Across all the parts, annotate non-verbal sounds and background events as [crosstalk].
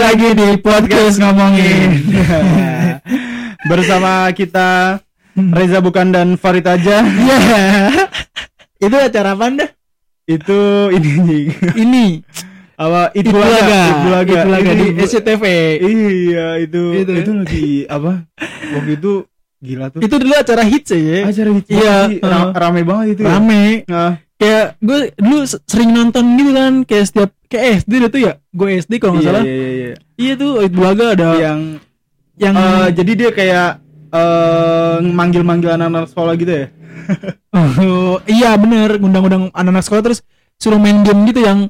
lagi di podcast ngomongin. [laughs] Bersama kita Reza Bukan dan Farid aja. Iya. [laughs] Itu acara apa anda? Itu ini Ini apa itu Ibulaga. Ibulaga. Ibulaga di Ini- SCTV. Iya itu Itu. itu, lagi apa? Waktu itu gila tuh. Itu dulu acara hits ya. acara hits Iya, uh. rame banget itu. ya. Rame. Nah, Kayak gue dulu sering nonton gitu kan. Kayak setiap kayak SD itu ya. Gue SD kalau nggak iya, salah. iya, iya, iya. Iya tuh Ibulaga ada Yang yang eh, jadi dia kayak eh manggil-manggil anak-anak sekolah gitu ya. [laughs] Oh, iya bener ngundang-undang anak-anak sekolah terus suruh main game gitu yang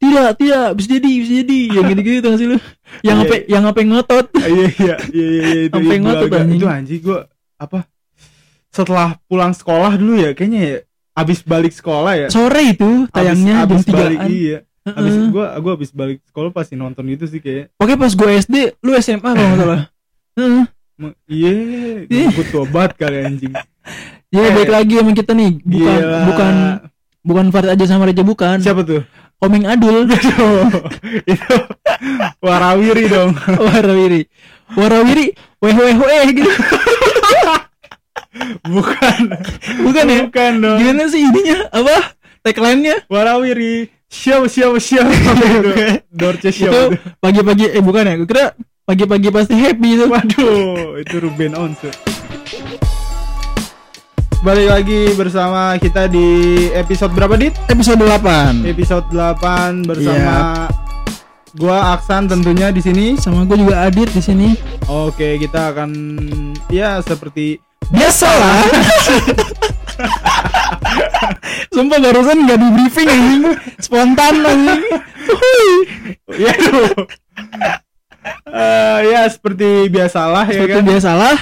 tidak tidak bisa jadi bisa jadi yang gitu-gitu tuh nggak sih lu yang Iya. apa yang apa ngotot Ah, iya iya iya iya iya, itu itu ngotot, anjing. itu anjing gua apa setelah pulang sekolah dulu ya kayaknya ya abis balik sekolah ya sore itu tayangnya abis, jam balik tigaan iya abis Heeh. gua gua abis balik sekolah pasti nonton itu sih kayak Pokoknya pas gue SD lu SMA kalau nggak salah. Heeh. "Ma- iya Ih. gue tua banget kali anjing. [laughs] Ya Eh. baik lagi sama kita nih. Bukan Gila. bukan bukan Farid aja sama Reja bukan. Siapa tuh? Komeng Adul. [laughs] Itu warawiri dong. [laughs] Warawiri. Warawiri weh weh weh gitu. Bukan. Bukan ya? Bukan dong. Gimana sih ininya? Apa tagline-nya? Warawiri. Siapa siapa siapa Dorce itu siapa pagi-pagi eh bukan ya? Gue kira pagi-pagi pasti happy itu. Waduh, [laughs] itu Ruben Onsu. Balik lagi bersama kita di episode berapa dit? episode 8 Episode 8 bersama gua Aksan tentunya di sini. sama gue juga Adit di sini. Oke, kita akan ya seperti biasa lah [laughs] [laughs] sumpah barusan nggak di briefing anjing spontan anjing ya. Eh, ya seperti biasalah ya seperti kan. biasalah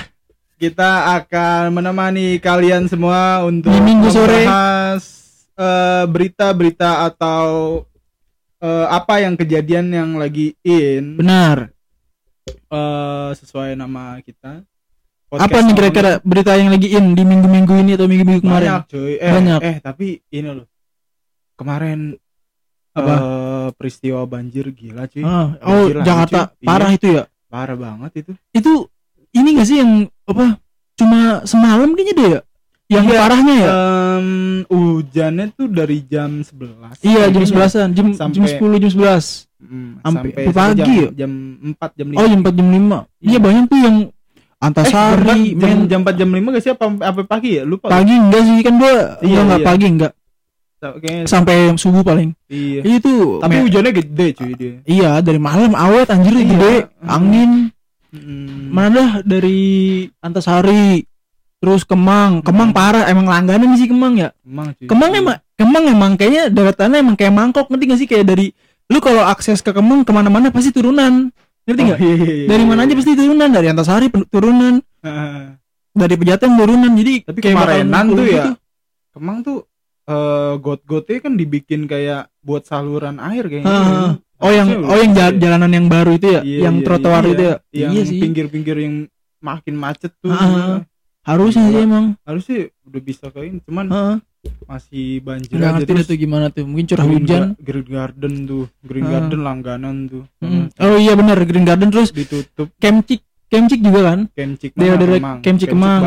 Kita akan menemani kalian semua untuk Di minggu sore. eh, berita-berita atau eh, apa yang kejadian yang lagi in benar eh, sesuai nama kita. Apa Podcast nih ngomongin. kira-kira berita yang lagi in di minggu-minggu ini atau minggu-minggu kemarin Banyak cuy. Eh, Banyak. eh tapi ini loh. Kemarin Apa? eh, peristiwa banjir gila cuy. Ah, oh Banjir lagi, Jakarta cuy. parah Iya, itu ya parah banget itu. itu ini gak sih yang apa cuma semalam kayaknya deh ya yang Iya. parahnya ya Em, hujannya tuh dari jam 11 iya jam Kayaknya. sebelasan jam jam Sampai- sepuluh jam sebelas Mm, Sampai sampai pagi jam, ya? jam 4 jam 5 oh jam empat jam lima iya Iya. banyak tuh yang Antasari jam, jam, men jam 4 jam 5 gak sih? Apa, apa pagi ya? Lupa. Pagi enggak sih kan gua Iya, iya, enggak iya. pagi enggak. Kayaknya, sampai subuh paling. Iya. Itu tapi hujannya gede cuy dia. Iya dari malam awet anjir Iya. gede. Hmm. angin. Mm, mana dah dari Antasari terus Kemang. Kemang Hmm. parah emang langganan sih Kemang ya. Emang cuy. Kemang emang Kemang emang kayaknya daratannya emang kayak mangkok ngerti gak sih? Kayak dari lu kalau akses ke Kemang ke mana-mana pasti turunan ngerti Oh, nggak? iya, iya, iya, dari iya, mana aja iya. pasti turunan dari Antasari turunan. Dari Pejaten turunan jadi tapi kayak kemarinan tuh ya gitu. Kemang tuh eh got-gotnya kan dibikin kayak buat saluran air kayaknya Ah, oh yang oh yang udah ja- gede. jalanan yang baru itu ya? Iya, yang iya, trotoar iya. itu ya? Yang iya pinggir-pinggir yang makin macet tuh Ah, harusnya sih emang. harusnya udah bisa kayak ini cuman Heeh. masih banjir nggak aja ngerti deh tuh gimana tuh mungkin curah Green hujan. Ga- Green Garden tuh Green Ah. Garden langganan tuh. Mm. oh iya benar Green Garden terus ditutup. Kemcik Kemcik juga kan? Kemcik Daerah-daerah Kemang Kemcik Kemang.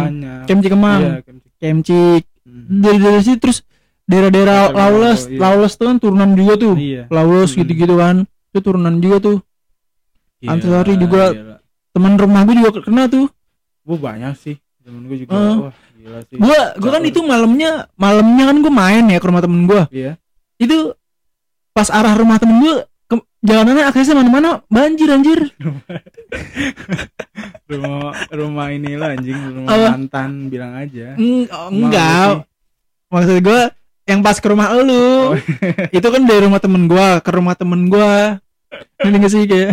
Kemcik Kemang. Iya, Kemcik. Kemcik. Hmm. dari dari situ terus daerah-daerah Daerah Lawless iya. Lawless tuh kan turunan juga tuh. Iya. Lawless Hmm. gitu-gitu kan. Itu turunan juga tuh. Antasari juga teman rumah gue juga kena tuh. Wah, banyak sih temen gue juga. Ah. wah gila sih. gua gua kan itu malamnya malamnya kan gue main ya ke rumah temen gua. Iya. Itu pas arah rumah temen gua ke, jalanannya aksesnya mana-mana banjir anjir. [laughs] Rumah rumah inilah anjing rumah Apa? mantan bilang aja. Eng- oh, enggak. maksud gua yang pas ke rumah Oh. lu itu kan dari rumah temen gua ke rumah temen gua. [laughs] Ini gak sih kayak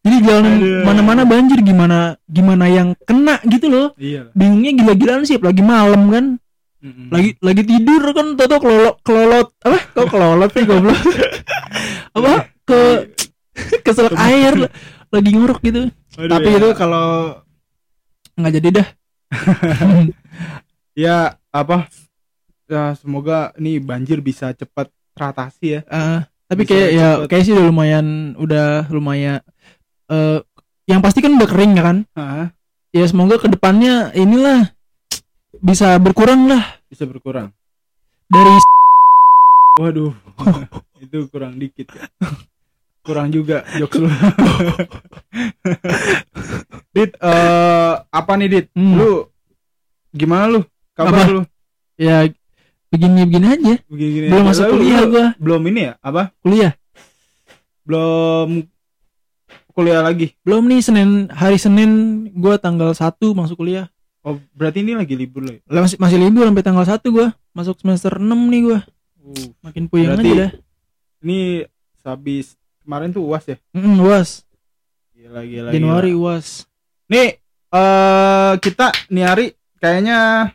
jadi jalanan Aduh. mana-mana banjir gimana gimana yang kena gitu loh. Iya. Bingungnya gila-gilaan sih lagi malam kan. Mm-mm. lagi lagi tidur kan tau tau kelolot kelolot apa? Kok kelolot sih goblok? [laughs] Apa? Ke [laughs] keselak air lagi ngorok gitu. Aduh, tapi ya. itu kalau nggak jadi dah. [laughs] Ya apa? Ya semoga nih banjir bisa cepat teratasi ya. Eh, tapi Bisa kayak ya kayak sih udah lumayan udah lumayan eh yang pasti kan udah kering ya kan Hah, ya semoga ke depannya inilah bisa berkurang lah bisa berkurang. dari Waduh, [laughs] itu kurang dikit ya. Kurang juga jokes lu. [laughs] dit, eh apa nih Dit? Hmm. Lu gimana lu? Kabar Apa? lu? ya begini begini aja Begini-gini belum aja. masuk kuliah lu gua Belum ini ya? Apa? kuliah Belum kuliah lagi. belum nih senin hari senin gua tanggal 1 masuk kuliah Oh, berarti ini lagi libur lo ya? masih masih libur sampai tanggal 1 gua masuk semester 6 nih gua Uh, makin puyeng Berarti- aja dah ini habis kemarin tuh UAS ya? Mm, uas Gila, gila, Januari gila. uas Nih, eh kita nih hari kayaknya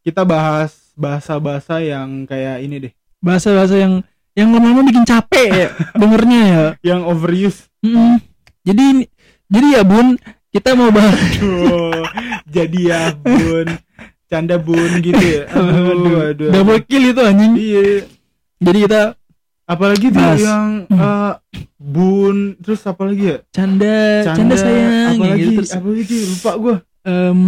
kita bahas bahasa-bahasa yang kayak ini deh, bahasa-bahasa yang yang lama-lama bikin capek ya [laughs] dengernya ya yang overuse. Mm-mm. jadi jadi ya bun kita mau bahas [laughs] Aduh, jadi ya bun, canda bun gitu ya. [laughs] Aduh, aduh. double kill itu anjing Iya. jadi kita Apalagi tuh Bahas. yang eh, bun, terus apa lagi ya? canda canda, sayang apa ya lagi? gitu terus apa lagi? Lupa gua. em,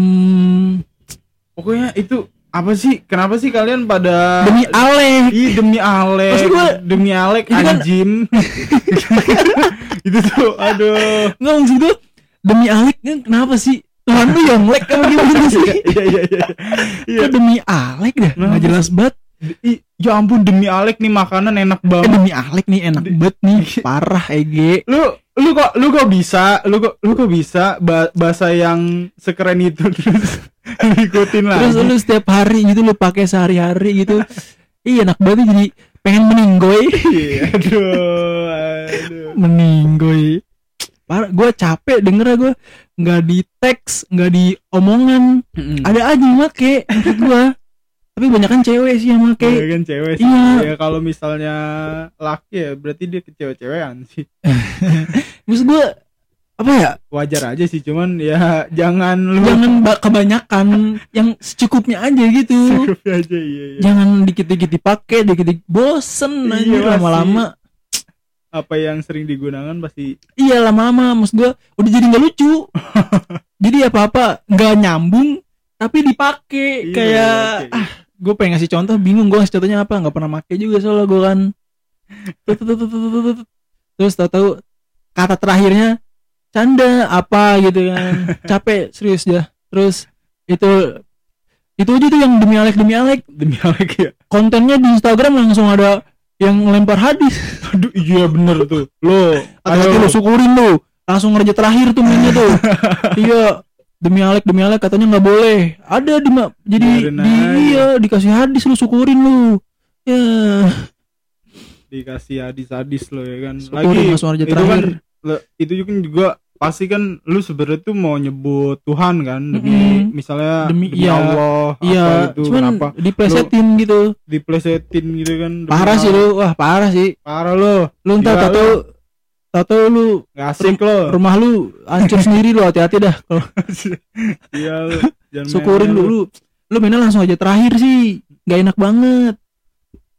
Pokoknya itu apa sih? Kenapa sih kalian pada demi Alek Ih demi Alek, Maksud gua, demi Alek kan- anjim. [laughs] itu tuh, aduh. nggak maksud gue demi Alek kan kenapa sih Tuhan lu yang lek apa gimana [laughs] sih Iya iya iya. Iya. Demi Alek dah nggak jelas banget Ih, ya ampun demi Alek nih makanan enak eh, banget. demi Alek nih enak banget nih [laughs] parah Ege Lu lu kok lu kok bisa? Lu kok lu kok bisa ba- bahasa yang sekeren itu terus [laughs] lu ikutin lah. terus lu setiap hari gitu lu pakai sehari-hari gitu iya enak banget jadi pengen meninggoy [laughs] Iya, aduh, aduh. meninggoy parah gue capek denger gue nggak di teks nggak di omongan Mm-mm. ada aja yang make gue tapi banyak kan cewek sih yang make Iya kan cewek sih. Iya. Ya kalau misalnya laki ya berarti dia kecewa-cewean sih. [laughs] maksud gue apa ya Wajar aja sih, cuman ya [laughs] jangan lu jangan ba- kebanyakan yang secukupnya aja gitu Cukup aja iya, iya. jangan dikit-dikit dipakai dikit-dikit bosen Iya, aja pasti. lama-lama Apa yang sering digunakan pasti iya lama-lama maksud gue udah jadi nggak lucu [laughs] jadi apa-apa nggak nyambung tapi dipakai Iya, kayak oke. ah gue pengen ngasih contoh bingung gue ngasih contohnya apa nggak pernah make juga soalnya gue kan [laughs] terus tahu-tahu kata terakhirnya canda apa gitu kan [laughs] capek serius ya terus itu itu aja tuh yang demi Alek demi Alek demi Alek ya. kontennya di Instagram langsung ada yang lempar hadis Aduh, iya bener tuh. Lo, lu ayo. syukurin lu langsung ngerja terakhir tuh mainnya tuh [laughs] iya demi Alek demi Alek katanya nggak boleh ada di jadi di aja. iya dikasih hadis lu syukurin lu ya dikasih hadis-hadis lo ya kan. Syukurin aja itu terakhir. kan itu juga pasti kan lu sebenarnya tuh mau nyebut Tuhan kan demi Mm-mm. misalnya Demi- demi, iya. Allah iya apa gitu cuman kenapa? diplesetin gitu. diplesetin gitu kan parah sih lu wah parah sih. Parah lo lu ntar tahu tahu lu. nggak asik lo rumah lu hancur [laughs] sendiri lu hati-hati dah kalau [laughs] iya lo jangan syukurin lu. lu. Lu mainnya langsung aja terakhir sih. Nggak enak banget.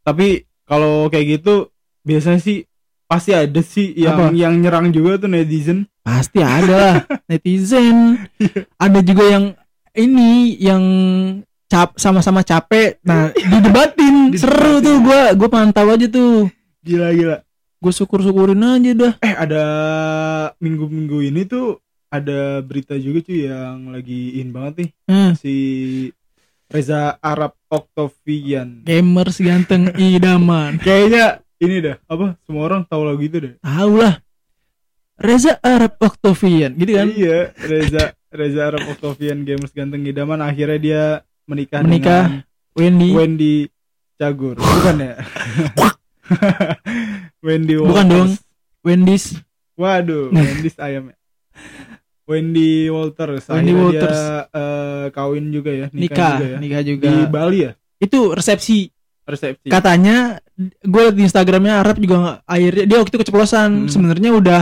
Tapi kalau kayak gitu biasanya sih pasti ada sih yang Apa? yang nyerang juga tuh netizen pasti ada lah [laughs] netizen. Ada juga yang ini yang cap sama-sama capek nah [laughs] didebatin. Seru Didebatin. tuh gua gua pantau aja tuh. Gila gila. Gue syukur syukurin aja dah. Eh ada minggu-minggu ini tuh ada berita juga cuy yang lagi in banget nih. Eh, si Reza Arab Octavian gamers ganteng idaman. [laughs] Kayaknya ini dah apa semua orang tahu lagu itu deh. Tahu lah Reza Arab Octavian gitu kan iya Reza Reza Arab Octavian gamers ganteng idaman akhirnya dia menikah, Menikah. dengan Wendy Wendy Cagur bukan ya [laughs] Wendy Bukan Walters. dong. Wendy's waduh Wendy's ayam ya Wendy Walters Wendy Akhirnya Walters. dia eh, kawin juga ya nikah juga ya. nikah juga di Bali ya itu resepsi resepsi katanya gue di Instagramnya Arab juga nggak akhirnya dia waktu itu keceplosan Hmm. sebenarnya udah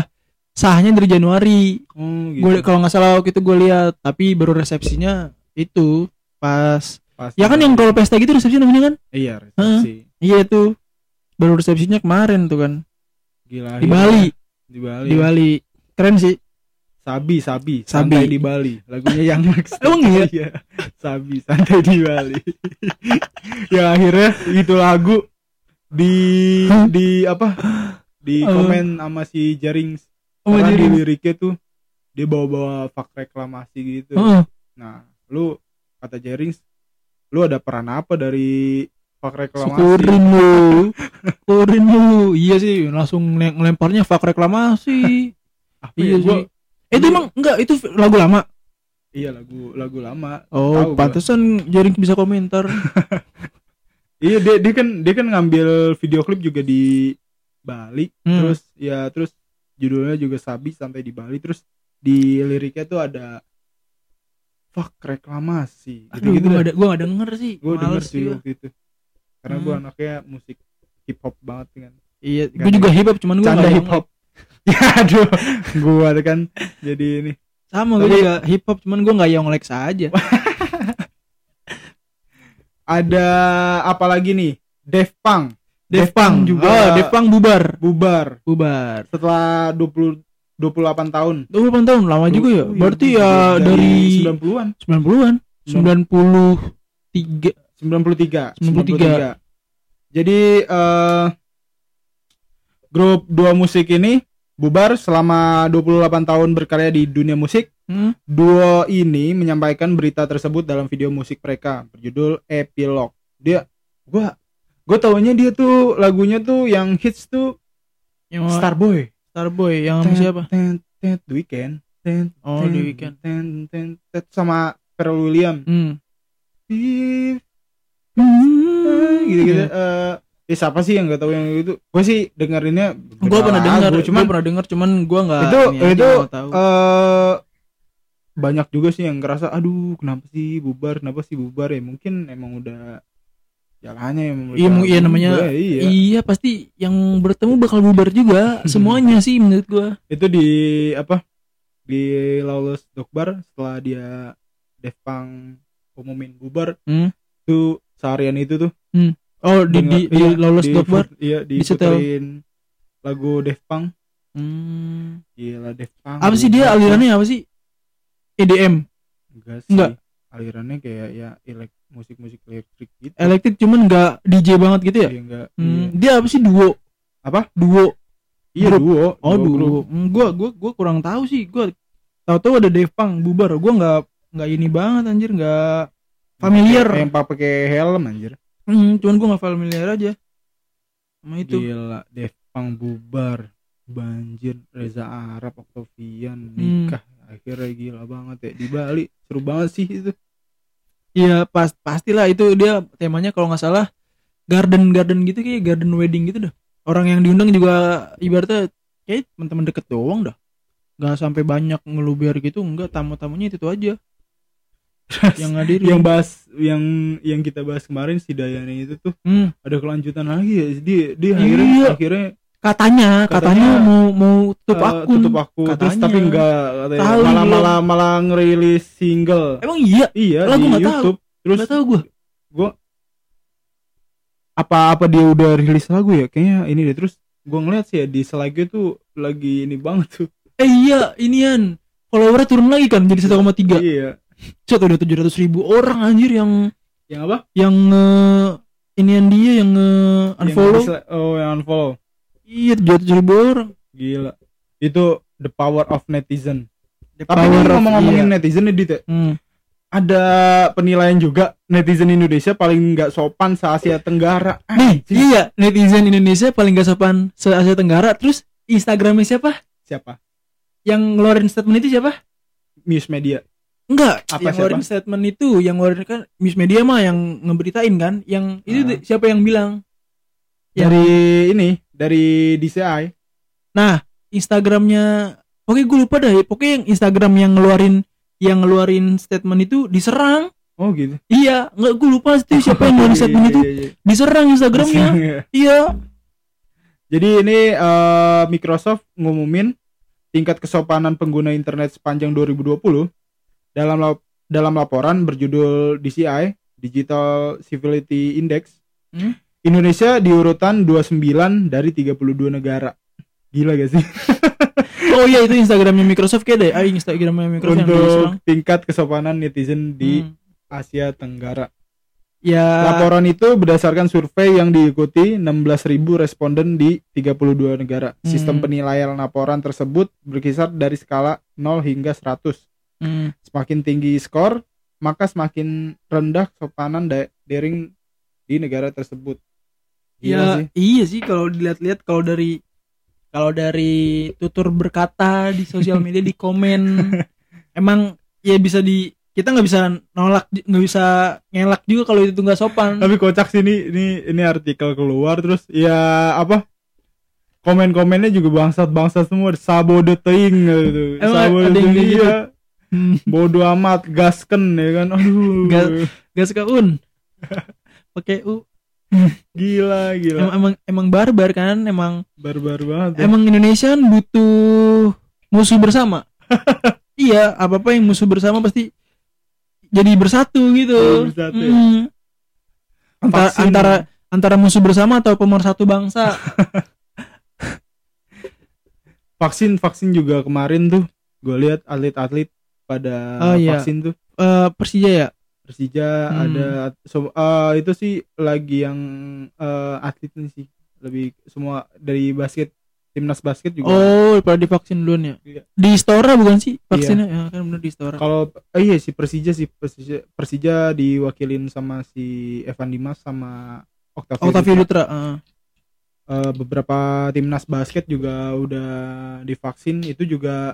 sahnya dari Januari oh, gitu. gue kalau nggak salah waktu itu gue lihat tapi baru resepsinya itu pas Pas ya kan yang kalau pesta gitu resepsi namanya kan iya resepsi iya itu baru resepsinya kemarin tuh kan Gila. di. Bali Di Bali. di Bali keren sih Sabi, Sabi, Sabi. santai di Bali. Lagunya yang Max. [laughs] Emang iya? Iya. Sabi, santai di Bali. [laughs] ya akhirnya itu lagu di di apa? Di komen sama si Jaring oh karena di liriknya tuh dia bawa-bawa fak reklamasi gitu. Heeh. Nah, lu kata Jaring lu ada peran apa dari fak reklamasi? syukurin lu [laughs] syukurin lu iya sih langsung nge- ngelemparnya fak reklamasi [laughs] Apa iya ya? sih Gua- Eh, itu emang enggak itu lagu lama iya lagu lagu lama. Oh pantesan jaring bisa komentar [laughs] Iya dia dia kan dia kan ngambil video klip juga di Bali Hmm. terus ya terus judulnya juga Sabi sampai di Bali. Terus di liriknya tuh ada fuck reklamasi. Aduh gitu gua dah. gak gua gak denger sih. Gue denger sih waktu itu. Karena gue Hmm. anaknya musik hip hop banget kan. Iya gua juga hip hop cuman gua canda gak hip hop ya aduh. Gue kan jadi ini. Sama Tapi- juga hip hop cuman gua gak yonglek saja [laughs] ada apa lagi nih? Def Punk Punk juga. Oh Def Punk bubar. Bubar. Bubar. Setelah 20 28 tahun. 28 tahun lama juga ya? iya, berarti iya. ya dari 90-an 90-an 93 93 93. jadi eh grup dua musik ini bubar selama 28 tahun berkarya di dunia musik. Hmm? duo ini menyampaikan berita tersebut dalam video musik mereka berjudul Epilogue dia gua gua taunya dia tuh lagunya tuh yang hits tuh yang Starboy. Starboy yang sama siapa? ten, ten, The Weeknd. Ten, Oh, ten, The Weeknd. ten, ten, ten, sama Pharrell Williams. Hmm. Hmm. gitu-gitu eh ya siapa sih yang gak tahu yang itu? Gue sih dengerinnya Gua pernah dengar, lagu, cuman pernah dengar cuman gua nggak itu itu eh banyak juga sih yang ngerasa aduh kenapa sih bubar? Kenapa sih bubar? Ya mungkin emang udah jalannya yang Iya, iya, namanya- iya. iya. pasti yang bertemu bakal bubar juga [laughs] semuanya sih menurut gua itu di apa di Lawless Dokbar setelah dia Def Punk umumin bubar Hmm. tuh seharian itu tuh oh di di, di iya, Lawless di fut- iya disetel. diputerin lagu Def Punk hmm. gila Def Punk apa sih dia alirannya apa sih EDM enggak sih Enggak. alirannya kayak ya elek musik-musik elektrik gitu. Elektrik cuman nggak DJ banget gitu ya? Iya, enggak hmm. dia apa sih duo? Apa? duo. Iya, iya grup. duo. Oh grup. duo. Hmm, gua gua gua kurang tahu sih. Gua tahu-tahu ada Punk bubar. Gua nggak nggak ini banget anjir. Nggak familiar. Yang pak pakai helm anjir. Hmm, cuman gua nggak familiar aja sama itu. Gila Punk bubar. Banjir Reza Arab Octavian Hmm. nikah. Akhirnya gila banget ya. Di Bali seru banget sih itu Iya pas pastilah itu dia temanya kalau nggak salah garden garden gitu kayak garden wedding gitu dah. Orang yang diundang juga ibaratnya kayak teman-teman deket doang dah. Nggak sampai banyak ngeluber gitu enggak tamu-tamunya itu, -itu aja. [laughs] yang ngadirin. yang bahas yang yang kita bahas kemarin si Dayani itu tuh Hmm, ada kelanjutan lagi ya dia dia Iya. akhirnya akhirnya katanya, katanya Katanya, mau mau tutup eh, akun. tutup terus Katanya. tapi enggak katanya. Tahu malah belum. malah malah ngerilis single Emang iya, iya Lah, di gua nggak tahu. Terus nggak tahu gua. gua apa apa dia udah rilis lagu ya kayaknya ini deh terus gua ngeliat sih ya di selagi tuh lagi ini banget tuh Eh iya, inian. Followernya turun lagi kan jadi 1,3. iya Cet udah 700 ribu orang anjir yang yang apa yang nge inian dia yang Yang unfollow. disla- oh yang unfollow Iya, 700 ribu orang. gila itu the power of netizen The tapi power ini ngomong-ngomongin iya. netizen nih Dit, ya. Hmm. ada penilaian juga netizen Indonesia paling nggak sopan se Asia Tenggara Nih, iya netizen Indonesia paling gak sopan se Asia Tenggara. Terus Instagramnya siapa? siapa Yang ngeluarin statement itu siapa? News Media Enggak, Apa, yang ngeluarin statement itu, yang ngeluarin kan Miss Media mah yang ngeberitain kan, yang itu deh, siapa yang bilang? Dari ini dari DCI Nah, Instagramnya, oke gue lupa ya. Pokoknya yang Instagram yang ngeluarin yang ngeluarin statement itu diserang. oh gitu Iya, nggak gue lupa sih siapa yang ngeluarin [laughs] Iya, statement iya, itu iya, diserang Instagramnya. Iya. Jadi ini eh, Microsoft ngumumin tingkat kesopanan pengguna internet sepanjang 2020 dalam lap- dalam laporan berjudul DCI Digital Civility Index. Hmm? Indonesia di urutan 29 dari 32 negara. Gila gak sih? [laughs] Oh iya itu Instagramnya Microsoft kayak deh. Ah Instagramnya Microsoft yang Untuk tingkat kesopanan netizen di Hmm. Asia Tenggara. Ya. Laporan itu berdasarkan survei yang diikuti 16.000 responden di 32 negara. Sistem Hmm. penilaian laporan tersebut berkisar dari skala 0 hingga 100. Hmm. Semakin tinggi skor, maka semakin rendah kesopanan da- daring di negara tersebut. Gila Ya sih. iya sih kalau dilihat-lihat kalau dari kalau dari tutur berkata di sosial media di komen [laughs] emang ya bisa di kita nggak bisa nolak nggak bisa ngelak juga kalau itu nggak sopan. Tapi kocak sih ini ini ini artikel keluar terus ya apa? Komen-komennya juga bangsat-bangsat semua sabode teing gitu. Emang yang teing, kayak gitu? iya. Bodoh amat gasken ya kan. Aduh. Gas- Gak suka un. [laughs] Pakai u. [laughs] Gila, gila. Emang, emang emang barbar kan emang Barbar banget. ya. emang Indonesia kan butuh musuh bersama. [laughs] iya apa apa yang musuh bersama pasti jadi bersatu gitu. Jadi bersatu ya. Mm. Antara, Vaksin. antara antara musuh bersama atau pemersatu bangsa. [laughs] vaksin vaksin juga kemarin tuh gue lihat atlet-atlet pada Oh, iya. vaksin tuh Eh, Persija ya. Persija Hmm. ada so, eh, itu sih lagi yang eh, atlet nih sih lebih semua dari basket timnas basket juga Oh, pada divaksin duluan ya. Iya. Di Istora bukan sih vaksinnya? Ya kan bener di Istora. kalau eh, iya sih Persija sih Persija, Persija diwakilin sama si Evan Dimas sama Octavio, Octavio Dutra. Dutra. eh. Eh, beberapa timnas basket juga udah divaksin itu juga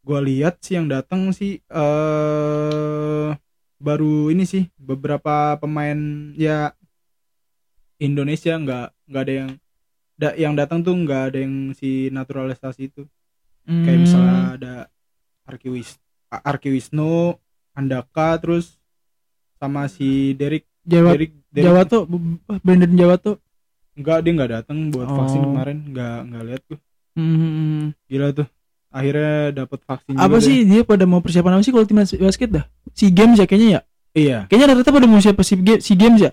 gua lihat sih yang datang sih eh baru ini sih beberapa pemain ya Indonesia nggak nggak ada yang da- yang datang tuh nggak ada yang si naturalisasi itu kayak Hmm. misalnya ada Arki Wis Arki Wisnu Andaka terus sama si Derek Jawa Derek, Derek Jawa tuh Brandon Jawa tuh. Enggak, dia nggak datang buat vaksin Oh. kemarin, nggak nggak lihat tuh. Hmm. Gila tuh. Akhirnya dapat vaksin Apa sih dia pada mau persiapan apa sih kalau timnas basket dah? Si games ya kayaknya ya. deh. Iya. Kayaknya rata-rata pada mau siapa si game si games ya?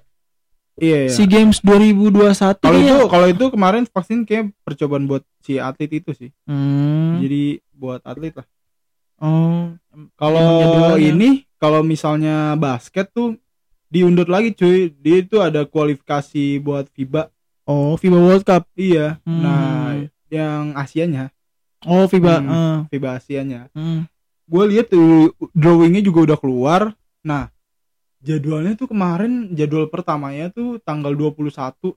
Iya, iya. Si games 2021 Kalau itu kalau itu kemarin vaksin kayak percobaan buat si atlet itu sih. Hmm. Jadi buat atlet lah. Oh. Kalau jadwalnya. ini kalau misalnya basket tuh diundur lagi cuy. Dia itu ada kualifikasi buat FIBA. Oh, FIBA World Cup. Iya. Hmm. Nah, yang Asianya, Oh, FIBA. Hmm. eh. FIBA Asianya. Hmm. gue lihat tuh drawingnya juga udah keluar nah jadwalnya tuh kemarin jadwal pertamanya tuh tanggal 21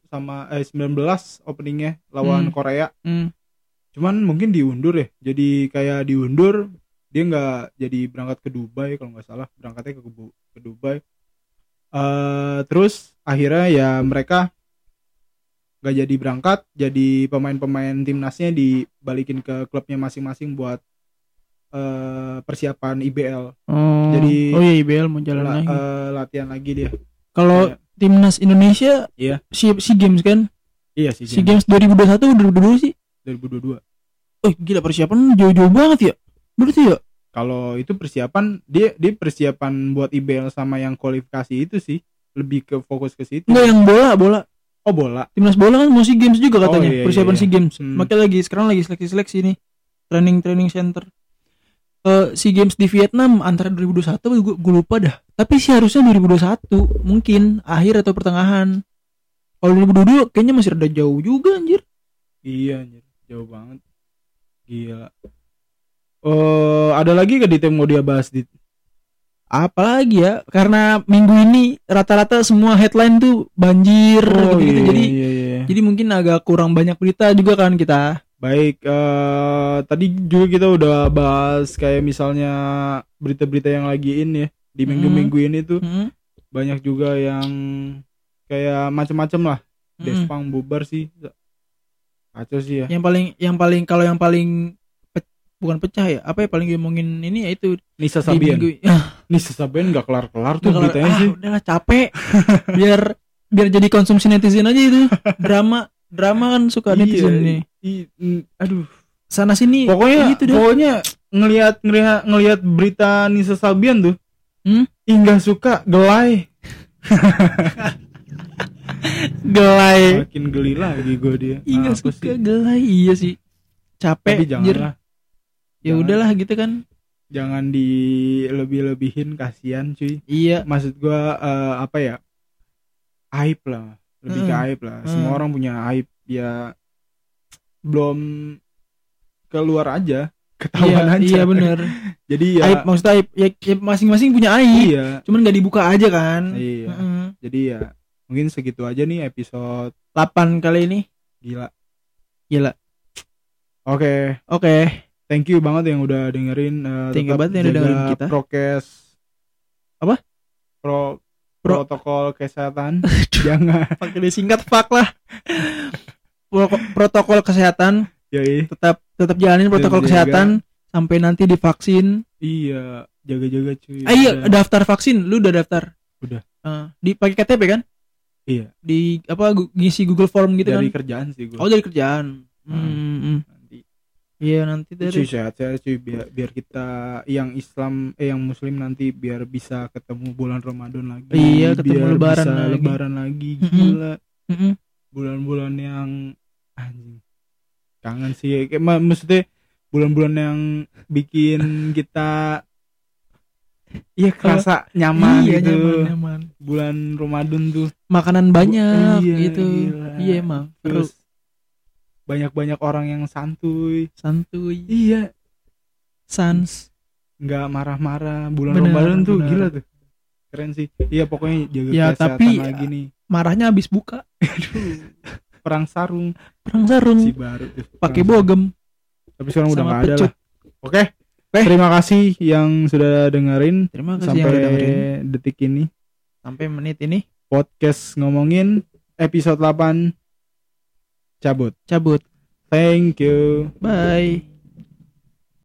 sama eh 19 openingnya lawan Hmm. Korea Hmm. cuman mungkin diundur ya jadi kayak diundur dia nggak jadi berangkat ke Dubai kalau nggak salah berangkatnya ke ke Dubai eh terus akhirnya ya mereka nggak jadi berangkat jadi pemain-pemain timnasnya dibalikin ke klubnya masing-masing buat eh persiapan IBL Oh. Jadi- Oh iya IBL mau jalan La- lagi. eh, latihan lagi dia Kalau Kayak- timnas Indonesia Iya. si si games kan? iya sih Si games 2021 2022 sih. 2022 Oh gila persiapan jauh-jauh banget ya. Berarti ya? kalau itu persiapan dia dia persiapan buat IBL sama yang kualifikasi itu sih lebih ke fokus ke situ Enggak yang bola, bola. Oh bola Timnas bola kan mau si games juga katanya. Oh, iya, persiapan iya, si games. Hmm. Makanya lagi sekarang lagi seleksi-seleksi nih. Training training center. Eh si games di Vietnam antara 2021 gue, gue lupa dah. Tapi sih harusnya 2021 mungkin akhir atau pertengahan. Kalau 2022 kayaknya masih rada jauh juga anjir. iya anjir jauh banget gila oh ada lagi gak di yang mau dia bahas di apalagi ya karena minggu ini rata-rata semua headline tuh banjir Oh, gitu, iya, jadi iya, iya. jadi mungkin agak kurang banyak berita juga kan kita. Baik eh tadi juga kita udah bahas kayak misalnya berita-berita yang lagi in ya di minggu-minggu ini tuh. Mm-mm. banyak juga yang kayak macem-macem lah. Mm-mm. Despang bubar sih. Kacau sih ya. Yang paling yang paling kalau yang paling bukan pecah ya apa ya paling diomongin ini ya itu? Nisa Sabian. minggu ah, [laughs] Nisa Sabian gak kelar-kelar tuh udah kalau- beritanya ah, sih. udahlah capek. [laughs] Biar biar jadi konsumsi netizen aja itu. Drama drama kan suka netizen ini. i- i- aduh. Sana sini pokoknya gitu dah. pokoknya ngelihat ngelihat ngelihat berita Nisa Sabian tuh Hmm? Inggah suka gelai. [laughs] Gelai. Makin geli lagi gue dia. Iya nggak Apa suka sih? gelai. Iya sih. Capek tapi janganlah ya jangan. udahlah gitu kan. Jangan di lebih lebihin kasihan cuy. Iya. Maksud gua eh, apa ya? Aib lah lebih ke Hmm. aib lah. Semua Hmm. orang punya aib. Ya belum keluar aja iya, ketahuan aja. iya bener. [laughs] Jadi ya aib maksudnya aib ya, ya masing-masing punya aib. Iya. Cuman nggak dibuka aja kan. Iya. Mm-mm. jadi ya mungkin segitu aja nih episode 8 kali ini. Gila. Gila. oke. Oke thank you banget yang udah dengerin eh, Thank you tetap banget yang udah dengerin kita. prokes Apa? pro Pro- protokol kesehatan. [laughs] Jangan. Pakai disingkat fuck lah. Pro- protokol kesehatan. Yoi. Tetap tetap jalanin protokol Jaga. kesehatan. Sampai nanti divaksin. Iya jaga-jaga cuy. Ah iya daftar vaksin. Lu udah daftar? Udah. Eh, di pakai KTP kan? Iya. Di apa ngisi Google Form gitu dari kan? kerjaan sih gue oh dari kerjaan. Hmm. Hmm, nanti iya nanti cuy dari sehat-sehat cuy biar biar kita yang Islam eh yang Muslim nanti biar bisa ketemu bulan Ramadan lagi. Iya, ketemu biar lebaran bisa lagi. lebaran lagi gila. Bulan-bulan yang anjing. Kangen sih kayak ma- maksudnya bulan-bulan yang bikin kita iya kerasa nyaman iya gitu. nyaman nyaman. Bulan Ramadan tuh. Makanan banyak Iya, gitu. gila. iya emang terus banyak-banyak orang yang santuy. Santuy. Iya. Sans. Nggak marah-marah. Bulan Bener, Ramadan tuh bener. gila tuh. Keren sih. Iya pokoknya jaga Ya, kesehatan tapi, lagi nih. marahnya habis buka. Perang sarung. Perang sarung. Si baru pakai bogem. tapi sekarang udah nggak ada lah. Oke. Terima kasih yang sudah dengerin. Terima kasih sampai yang dengerin. detik ini. Sampai menit ini. Podcast ngomongin episode 8 cabut. Cabut. Thank you. Bye